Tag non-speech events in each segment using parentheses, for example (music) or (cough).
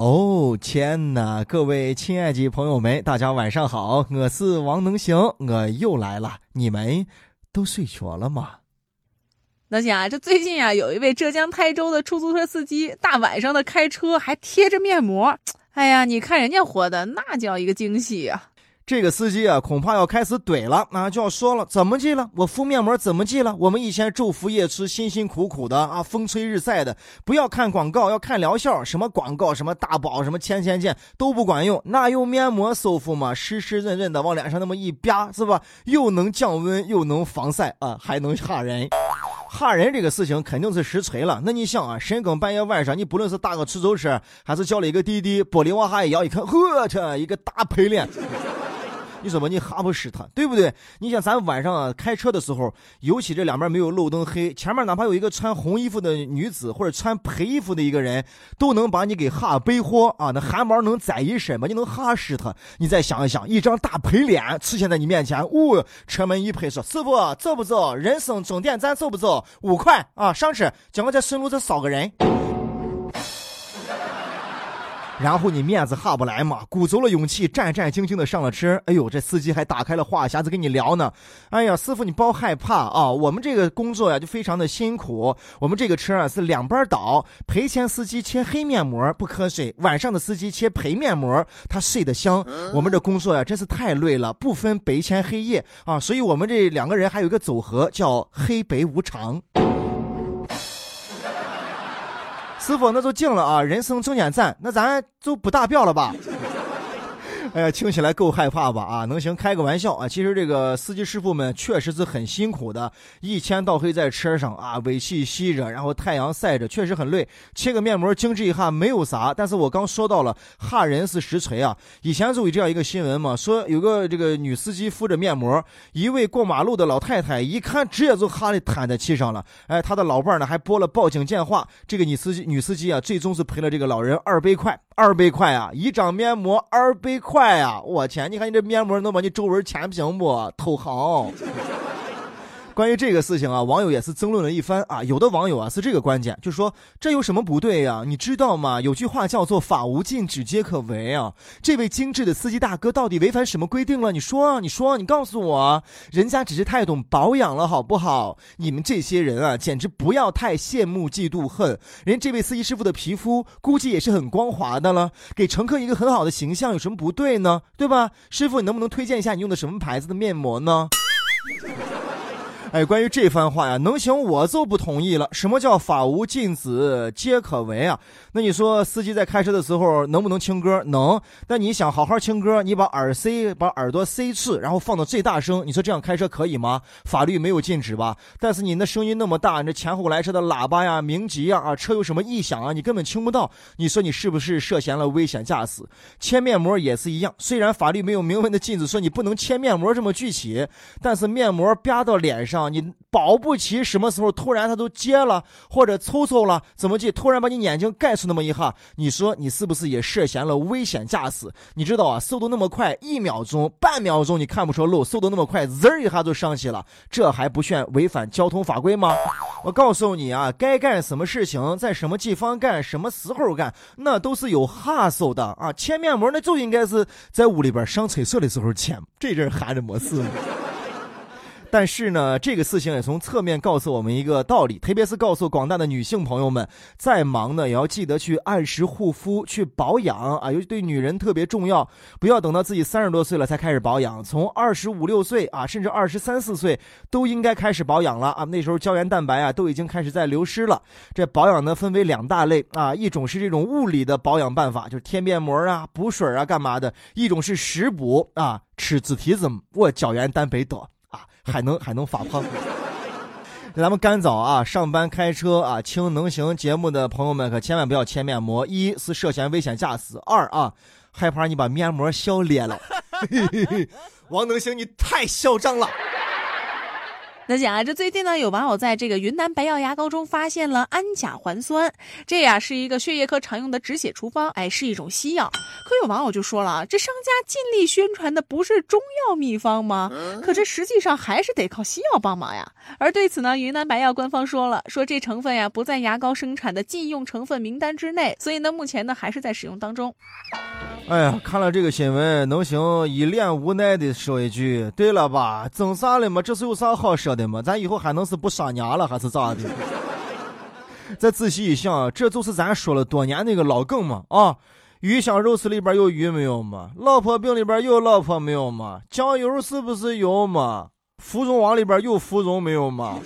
哦天哪！各位亲爱的朋友们，大家晚上好，我是王能行，我又来了。你们都睡着了吗？能行啊，这最近啊，有一位浙江台州的出租车司机，大晚上的开车还贴着面膜，哎呀，你看人家活的那叫一个惊喜呀！这个司机啊，恐怕要开始怼了啊，就要说了，怎么记了？我敷面膜怎么记了？我们以前昼伏夜出，辛辛苦苦的啊，风吹日晒的，不要看广告，要看疗效。什么广告，什么大宝，什么千千健都不管用，那用面膜舒服嘛？湿湿润润的，往脸上那么一啪，是吧？又能降温，又能防晒啊，还能吓人。吓人这个事情肯定是实锤了。那你想啊，深更半夜晚上，你不论是打个出租车，还是叫了一个滴滴，玻璃往下一摇，一看，呵，这一个大赔脸。你说吧，你哈不死他，对不对？你想咱晚上啊开车的时候，尤其这两边没有路灯黑，前面哪怕有一个穿红衣服的女子或者穿白衣服的一个人，都能把你给哈背火啊！那汗毛能栽一身吗？你能哈死他？你再想一想，一张大赔脸出现在你面前，呜，车门一拍说：“师傅走不走？人生终点站走不走？五块啊，上车，叫我在顺路这捎个人。”然后你面子下不来嘛，鼓足了勇气，战战兢兢的上了车。哎呦，这司机还打开了话匣子跟你聊呢。哎呀，师傅你不要害怕啊，我们这个工作呀就非常的辛苦。我们这个车啊是两班倒，赔钱司机切黑面膜不瞌睡，晚上的司机切白面膜他睡得香。我们这工作呀真是太累了，不分白天黑夜啊，所以我们这两个人还有一个组合叫黑白无常。师傅，那就静了啊！人生终点站，那咱就不打表了吧？哎呀，听起来够害怕吧？啊，能行？开个玩笑啊！其实这个司机师傅们确实是很辛苦的，一天到黑在车上啊，尾气吸着，然后太阳晒着，确实很累。切个面膜精致一下没有啥，但是我刚说到了吓人是实锤啊！以前就有这样一个新闻嘛，说有个这个女司机敷着面膜，一位过马路的老太太一看直接就哈的瘫在气上了。哎，她的老伴呢还拨了报警电话，这个女司机女司机啊最终是赔了这个老人二百块。二百块啊，一张面膜二百块啊！我天，你看你这面膜能把你皱纹填平不？偷行。关于这个事情啊，网友也是争论了一番啊。有的网友啊是这个观点，就说这有什么不对呀？你知道吗？有句话叫做“法无禁止皆可为”啊。这位精致的司机大哥到底违反什么规定了？你说，啊，你说，你告诉我。人家只是太懂保养了，好不好？你们这些人啊，简直不要太羡慕嫉妒恨。人这位司机师傅的皮肤估计也是很光滑的了，给乘客一个很好的形象，有什么不对呢？对吧？师傅，你能不能推荐一下你用的什么牌子的面膜呢？哎，关于这番话呀，能行我就不同意了。什么叫法无禁止皆可为啊？那你说司机在开车的时候能不能听歌？能。那你想好好听歌，你把耳塞把耳朵塞住，然后放到最大声，你说这样开车可以吗？法律没有禁止吧？但是你那声音那么大，你这前后来车的喇叭呀、鸣笛呀啊，车有什么异响啊，你根本听不到。你说你是不是涉嫌了危险驾驶？切面膜也是一样，虽然法律没有明文的禁止说你不能切面膜这么具体，但是面膜啪到脸上。你保不齐什么时候突然他都接了，或者抽抽了，怎么记？突然把你眼睛盖住那么一下，你说你是不是也涉嫌了危险驾驶？你知道啊，速度那么快，一秒钟、半秒钟你看不出路，速度那么快，滋儿一下就上去了，这还不算违反交通法规吗？我告诉你啊，该干什么事情，在什么地方干，什么时候干，那都是有哈手的啊！切面膜那就应该是在屋里边上厕所的时候切，这阵含着没事。但是呢，这个事情也从侧面告诉我们一个道理，特别是告诉广大的女性朋友们，再忙呢也要记得去按时护肤、去保养啊，尤其对女人特别重要。不要等到自己三十多岁了才开始保养，从二十五六岁啊，甚至二十三四岁都应该开始保养了啊。那时候胶原蛋白啊都已经开始在流失了。这保养呢分为两大类啊，一种是这种物理的保养办法，就是贴面膜啊、补水啊、干嘛的；一种是食补啊，吃自体子，我胶原蛋白多。啊还能还能发胖，(laughs) 咱们干早啊，上班开车啊，听能行节目的朋友们可千万不要切面膜，一是涉嫌危险驾驶，二啊害怕你把面膜削裂了。(laughs) 王能行，你太嚣张了。那讲啊，这最近呢，有网友在这个云南白药牙膏中发现了氨甲环酸，这呀是一个血液科常用的止血处方，哎，是一种西药。可有网友就说了啊，这商家尽力宣传的不是中药秘方吗？可这实际上还是得靠西药帮忙呀。而对此呢，云南白药官方说了，说这成分呀不在牙膏生产的禁用成分名单之内，所以呢，目前呢还是在使用当中。哎呀，看了这个新闻，能行一脸无奈的说一句：对了吧？整啥了嘛？这是有啥好说的嘛？咱以后还能是不杀娘了，还是咋的？再仔细一想，这就是咱说了多年那个老梗嘛啊！鱼香肉丝里边有鱼没有嘛？老婆饼里边有老婆没有嘛？酱油是不是有嘛？芙蓉王里边有芙蓉没有嘛？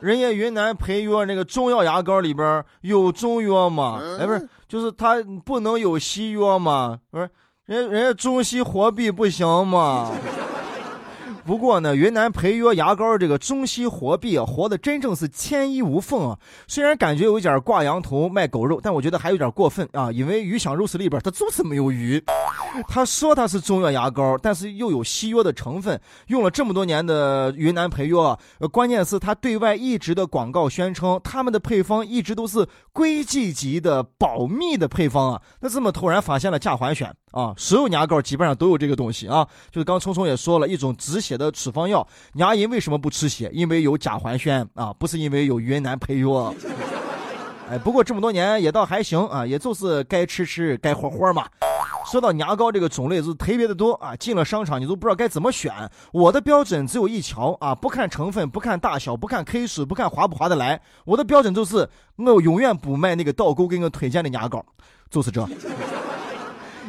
人家云南培药那个中药牙膏里边有中药吗？哎，不是，就是它不能有西药吗？不是，人人家中西合璧不行吗？不过呢，云南培约牙膏这个中西合璧啊，活的真正是天衣无缝啊。虽然感觉有一点挂羊头卖狗肉，但我觉得还有点过分啊。因为鱼香肉丝里边它就是没有鱼。他说他是中药牙膏，但是又有西药的成分。用了这么多年的云南培药，关键是他对外一直的广告宣称，他们的配方一直都是国际级的保密的配方啊。那怎么突然发现了假环醛啊？所有牙膏基本上都有这个东西啊。就是刚聪聪也说了一种止血的处方药，牙龈为什么不吃血？因为有甲环宣啊，不是因为有云南培药。哎，不过这么多年也倒还行啊，也就是该吃吃，该喝喝嘛。说到牙膏这个种类是特别的多啊，进了商场你都不知道该怎么选。我的标准只有一条啊，不看成分，不看大小，不看 K 数，不看划不划得来。我的标准就是，我永远不买那个导购给我推荐的牙膏，就是这。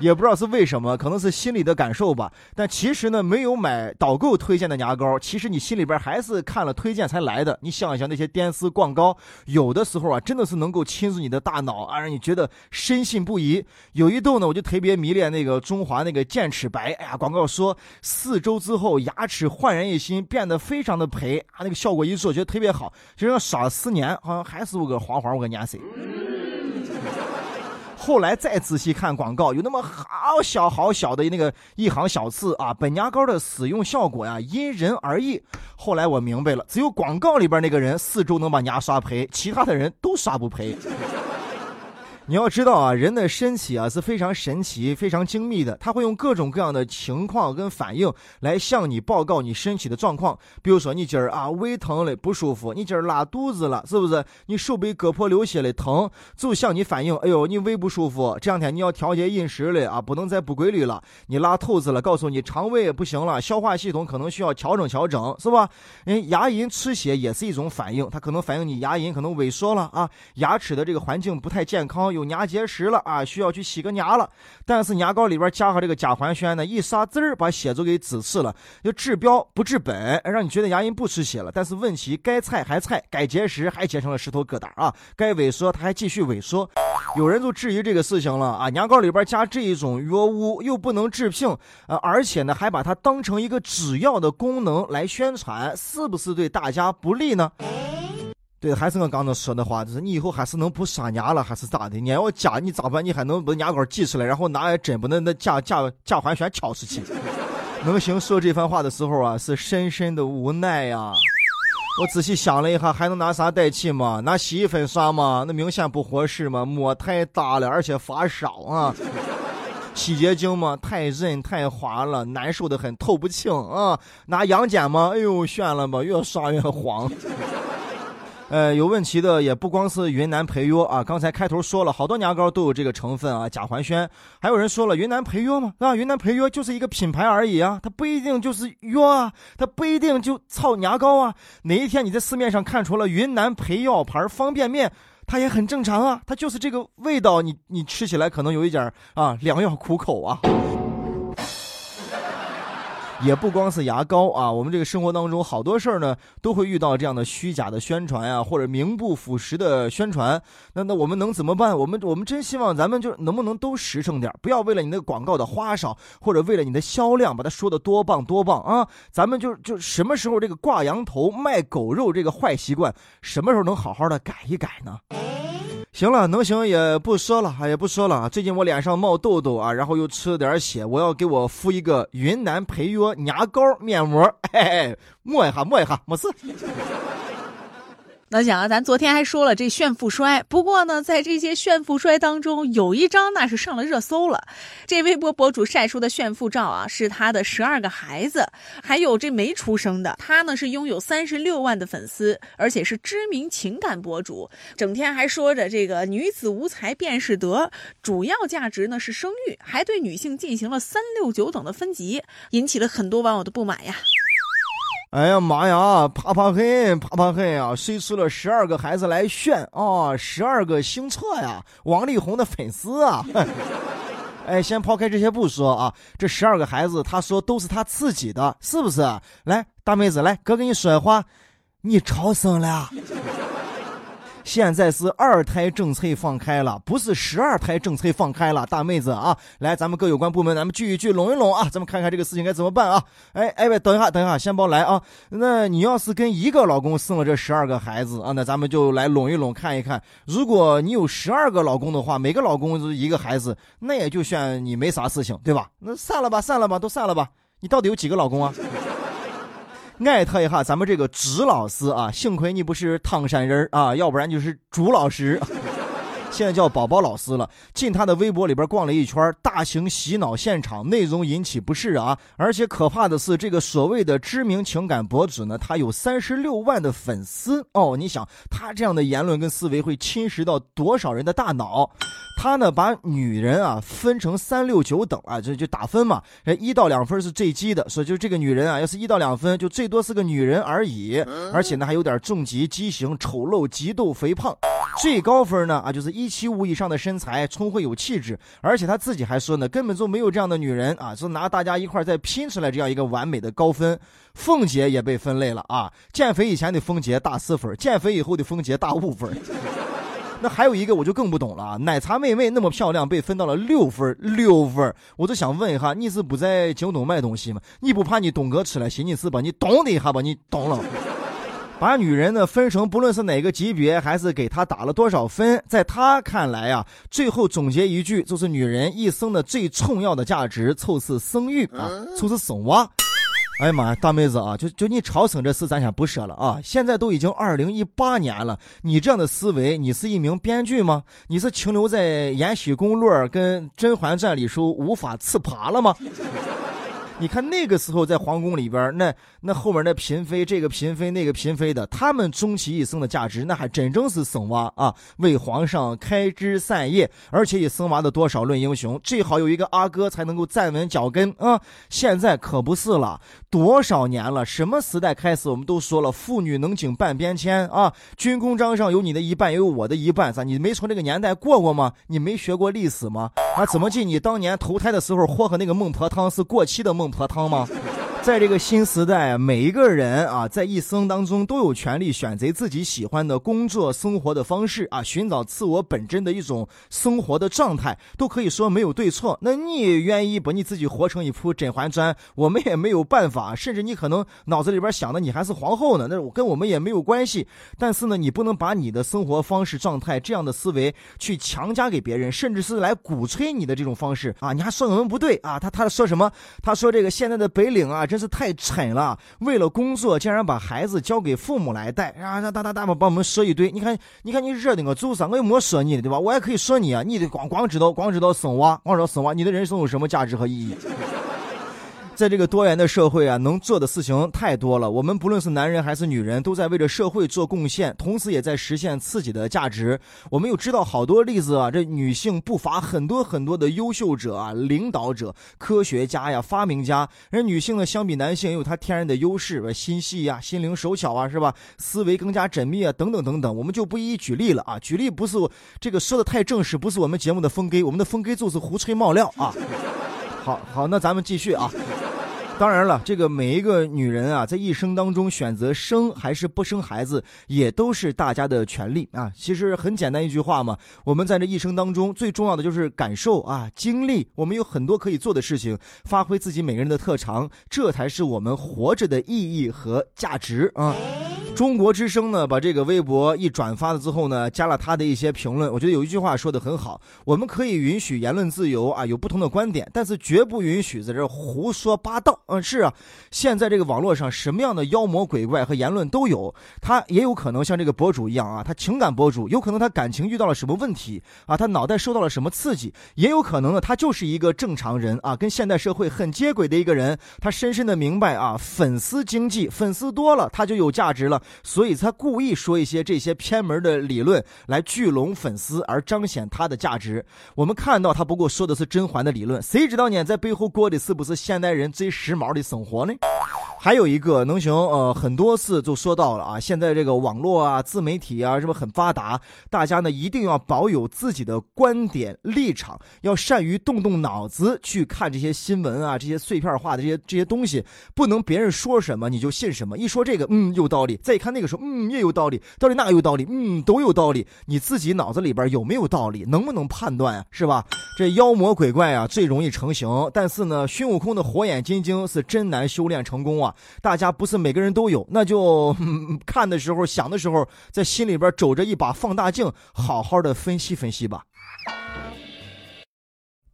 也不知道是为什么，可能是心里的感受吧。但其实呢，没有买导购推荐的牙膏，其实你心里边还是看了推荐才来的。你想一想那些电视广告，有的时候啊，真的是能够侵入你的大脑啊，让你觉得深信不疑。有一度呢，我就特别迷恋那个中华那个健齿白，哎呀，广告说四周之后牙齿焕然一新，变得非常的白啊，那个效果一做，觉得特别好。就要刷了四年，好像还是我个黄黄我个颜色。后来再仔细看广告，有那么好小好小的那个一行小字啊，本牙膏的使用效果呀因人而异。后来我明白了，只有广告里边那个人四周能把牙刷赔，其他的人都刷不赔。你要知道啊，人的身体啊是非常神奇、非常精密的，他会用各种各样的情况跟反应来向你报告你身体的状况。比如说你今儿啊胃疼了不舒服，你今儿拉肚子了，是不是？你手背割破流血了疼，就向你反映，哎呦你胃不舒服，这两天你要调节饮食了啊，不能再不规律了。你拉透子了，告诉你肠胃不行了，消化系统可能需要调整调整，是吧？人牙龈出血也是一种反应，它可能反映你牙龈可能萎缩了啊，牙齿的这个环境不太健康。有牙结石了啊，需要去洗个牙了。但是牙膏里边加上这个甲环酸呢，一撒汁儿把血就给止吃了，就治标不治本，让你觉得牙龈不吃血了。但是问题该菜还菜，该结石还结成了石头疙瘩啊，该萎缩它还继续萎缩。有人就质疑这个事情了啊，牙膏里边加这一种药物又不能治病，呃，而且呢还把它当成一个止药的功能来宣传，是不是对大家不利呢？对，还是我刚才说的话，就是你以后还是能不刷牙了，还是咋的？你要假，你咋办？你还能把牙膏挤出来，然后拿针把那那假假假环醛敲出去？能行说这番话的时候啊，是深深的无奈呀。我仔细想了一下，还能拿啥代替吗？拿洗衣粉刷吗？那明显不合适嘛，沫太大了，而且发烧啊。洗洁精嘛，太韧太滑了，难受的很，透不清啊。拿阳间吗？哎呦，炫了吧，越刷越黄。呃，有问题的也不光是云南培优啊，刚才开头说了好多牙膏都有这个成分啊，甲环宣。还有人说了，云南培优嘛，啊，云南培优就是一个品牌而已啊，它不一定就是药啊，它不一定就操牙膏啊。哪一天你在市面上看出了云南培药牌方便面，它也很正常啊，它就是这个味道，你你吃起来可能有一点啊良药苦口啊。也不光是牙膏啊，我们这个生活当中好多事儿呢，都会遇到这样的虚假的宣传呀，或者名不副实的宣传。那那我们能怎么办？我们我们真希望咱们就能不能都实诚点，不要为了你那个广告的花哨，或者为了你的销量，把它说的多棒多棒啊！咱们就就什么时候这个挂羊头卖狗肉这个坏习惯，什么时候能好好的改一改呢？行了，能行也不说了啊，也不说了。最近我脸上冒痘痘啊，然后又吃了点血，我要给我敷一个云南培约牙膏面膜，嘿嘿，抹一下，抹一下，没事。那讲啊，咱昨天还说了这炫富衰，不过呢，在这些炫富衰当中，有一张那是上了热搜了。这微博博主晒出的炫富照啊，是他的十二个孩子，还有这没出生的。他呢是拥有三十六万的粉丝，而且是知名情感博主，整天还说着这个女子无才便是德，主要价值呢是生育，还对女性进行了三六九等的分级，引起了很多网友的不满呀。哎呀妈呀，啪啪嘿，啪啪嘿啊！谁出了十二个孩子来炫啊？十二个星测呀，王力宏的粉丝啊！(laughs) 哎，先抛开这些不说啊，这十二个孩子，他说都是他自己的，是不是？来，大妹子，来，哥跟你说话，你超生了。现在是二胎政策放开了，不是十二胎政策放开了，大妹子啊，来，咱们各有关部门，咱们聚一聚，拢一拢啊，咱们看看这个事情该怎么办啊？哎哎喂，等一下，等一下，先别来啊。那你要是跟一个老公生了这十二个孩子啊，那咱们就来拢一拢，看一看。如果你有十二个老公的话，每个老公是一个孩子，那也就算你没啥事情，对吧？那散了吧，散了吧，都散了吧。你到底有几个老公啊？艾特一下咱们这个纸老师啊，幸亏你不是唐山人啊，要不然就是朱老师。现在叫宝宝老师了。进他的微博里边逛了一圈，大型洗脑现场，内容引起不适啊！而且可怕的是，这个所谓的知名情感博主呢，他有三十六万的粉丝哦。你想，他这样的言论跟思维会侵蚀到多少人的大脑？他呢，把女人啊分成三六九等啊，这就打分嘛。一到两分是最低的，所以就这个女人啊，要是一到两分，就最多是个女人而已。而且呢，还有点重疾、畸形、丑陋、极度肥胖。最高分呢啊，就是一七五以上的身材，聪慧有气质。而且他自己还说呢，根本就没有这样的女人啊，是拿大家一块再拼出来这样一个完美的高分。凤姐也被分类了啊，减肥以前的凤姐打四分，减肥以后的凤姐打五分。(laughs) 那还有一个我就更不懂了啊，奶茶妹妹那么漂亮，被分到了六分，六分。我就想问一下，你是不在京东买东西吗？你不怕你东哥吃了心你是吧？你懂的一下吧，你懂了。把女人呢分成不论是哪个级别，还是给她打了多少分，在他看来啊，最后总结一句，就是女人一生的最重要的价值，就是生育啊，就是生娃。哎呀妈呀，大妹子啊，就就你超生这事，咱先不说了啊。现在都已经二零一八年了，你这样的思维，你是一名编剧吗？你是停留在《延禧攻略》跟《甄嬛传》里说无法自拔了吗？你看那个时候在皇宫里边，那那后面那嫔妃，这个嫔妃那个嫔妃的，他们终其一生的价值，那还真正是生娃啊，为皇上开枝散叶，而且以生娃的多少论英雄，最好有一个阿哥才能够站稳脚跟啊！现在可不是了，多少年了，什么时代开始，我们都说了，妇女能经半边天啊，军功章上有你的一半，也有我的一半，咋？你没从这个年代过过吗？你没学过历史吗？啊，怎么记你当年投胎的时候喝喝那个孟婆汤是过期的孟？喝汤吗？在这个新时代，每一个人啊，在一生当中都有权利选择自己喜欢的工作、生活的方式啊，寻找自我本真的一种生活的状态，都可以说没有对错。那你也愿意把你自己活成一铺《甄嬛传》，我们也没有办法。甚至你可能脑子里边想的你还是皇后呢，那我跟我们也没有关系。但是呢，你不能把你的生活方式、状态这样的思维去强加给别人，甚至是来鼓吹你的这种方式啊！你还说我们不对啊？他他说什么？他说这个现在的白领啊。真是太蠢了！为了工作，竟然把孩子交给父母来带，啊，让大大大们帮我们说一堆。你看，你看你惹的我做啥，我又没说你，对吧？我也可以说你啊！你得光光知道光知道生娃，光知道生娃，你的人生有什么价值和意义？在这个多元的社会啊，能做的事情太多了。我们不论是男人还是女人，都在为着社会做贡献，同时也在实现自己的价值。我们又知道好多例子啊，这女性不乏很多很多的优秀者啊，领导者、科学家呀、发明家。人女性呢，相比男性有她天然的优势，心细呀、心灵手巧啊，是吧？思维更加缜密啊，等等等等。我们就不一一举例了啊。举例不是这个说的太正式，不是我们节目的风格，我们的风格就是胡吹冒料啊。好好，那咱们继续啊。当然了，这个每一个女人啊，在一生当中选择生还是不生孩子，也都是大家的权利啊。其实很简单一句话嘛，我们在这一生当中最重要的就是感受啊，经历。我们有很多可以做的事情，发挥自己每个人的特长，这才是我们活着的意义和价值啊。中国之声呢，把这个微博一转发了之后呢，加了他的一些评论。我觉得有一句话说的很好，我们可以允许言论自由啊，有不同的观点，但是绝不允许在这胡说八道。嗯，是啊，现在这个网络上什么样的妖魔鬼怪和言论都有，他也有可能像这个博主一样啊，他情感博主，有可能他感情遇到了什么问题啊，他脑袋受到了什么刺激，也有可能呢，他就是一个正常人啊，跟现代社会很接轨的一个人，他深深的明白啊，粉丝经济，粉丝多了他就有价值了。所以他故意说一些这些偏门的理论来聚拢粉丝，而彰显他的价值。我们看到他不过说的是甄嬛的理论，谁知道呢，在背后过的是不是现代人最时髦的生活呢？还有一个能行，呃，很多次就说到了啊，现在这个网络啊、自媒体啊，是不是很发达？大家呢一定要保有自己的观点立场，要善于动动脑子去看这些新闻啊，这些碎片化的这些这些东西，不能别人说什么你就信什么。一说这个，嗯，有道理；再一看那个说，嗯，也有道理，到底哪有道理？嗯，都有道理。你自己脑子里边有没有道理？能不能判断啊？是吧？这妖魔鬼怪啊，最容易成型。但是呢，孙悟空的火眼金睛是真难修炼成功啊。大家不是每个人都有，那就 (laughs) 看的时候、想的时候，在心里边走着一把放大镜，好好的分析分析吧。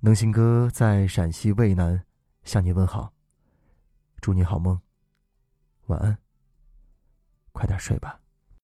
能行哥在陕西渭南向你问好，祝你好梦，晚安，快点睡吧。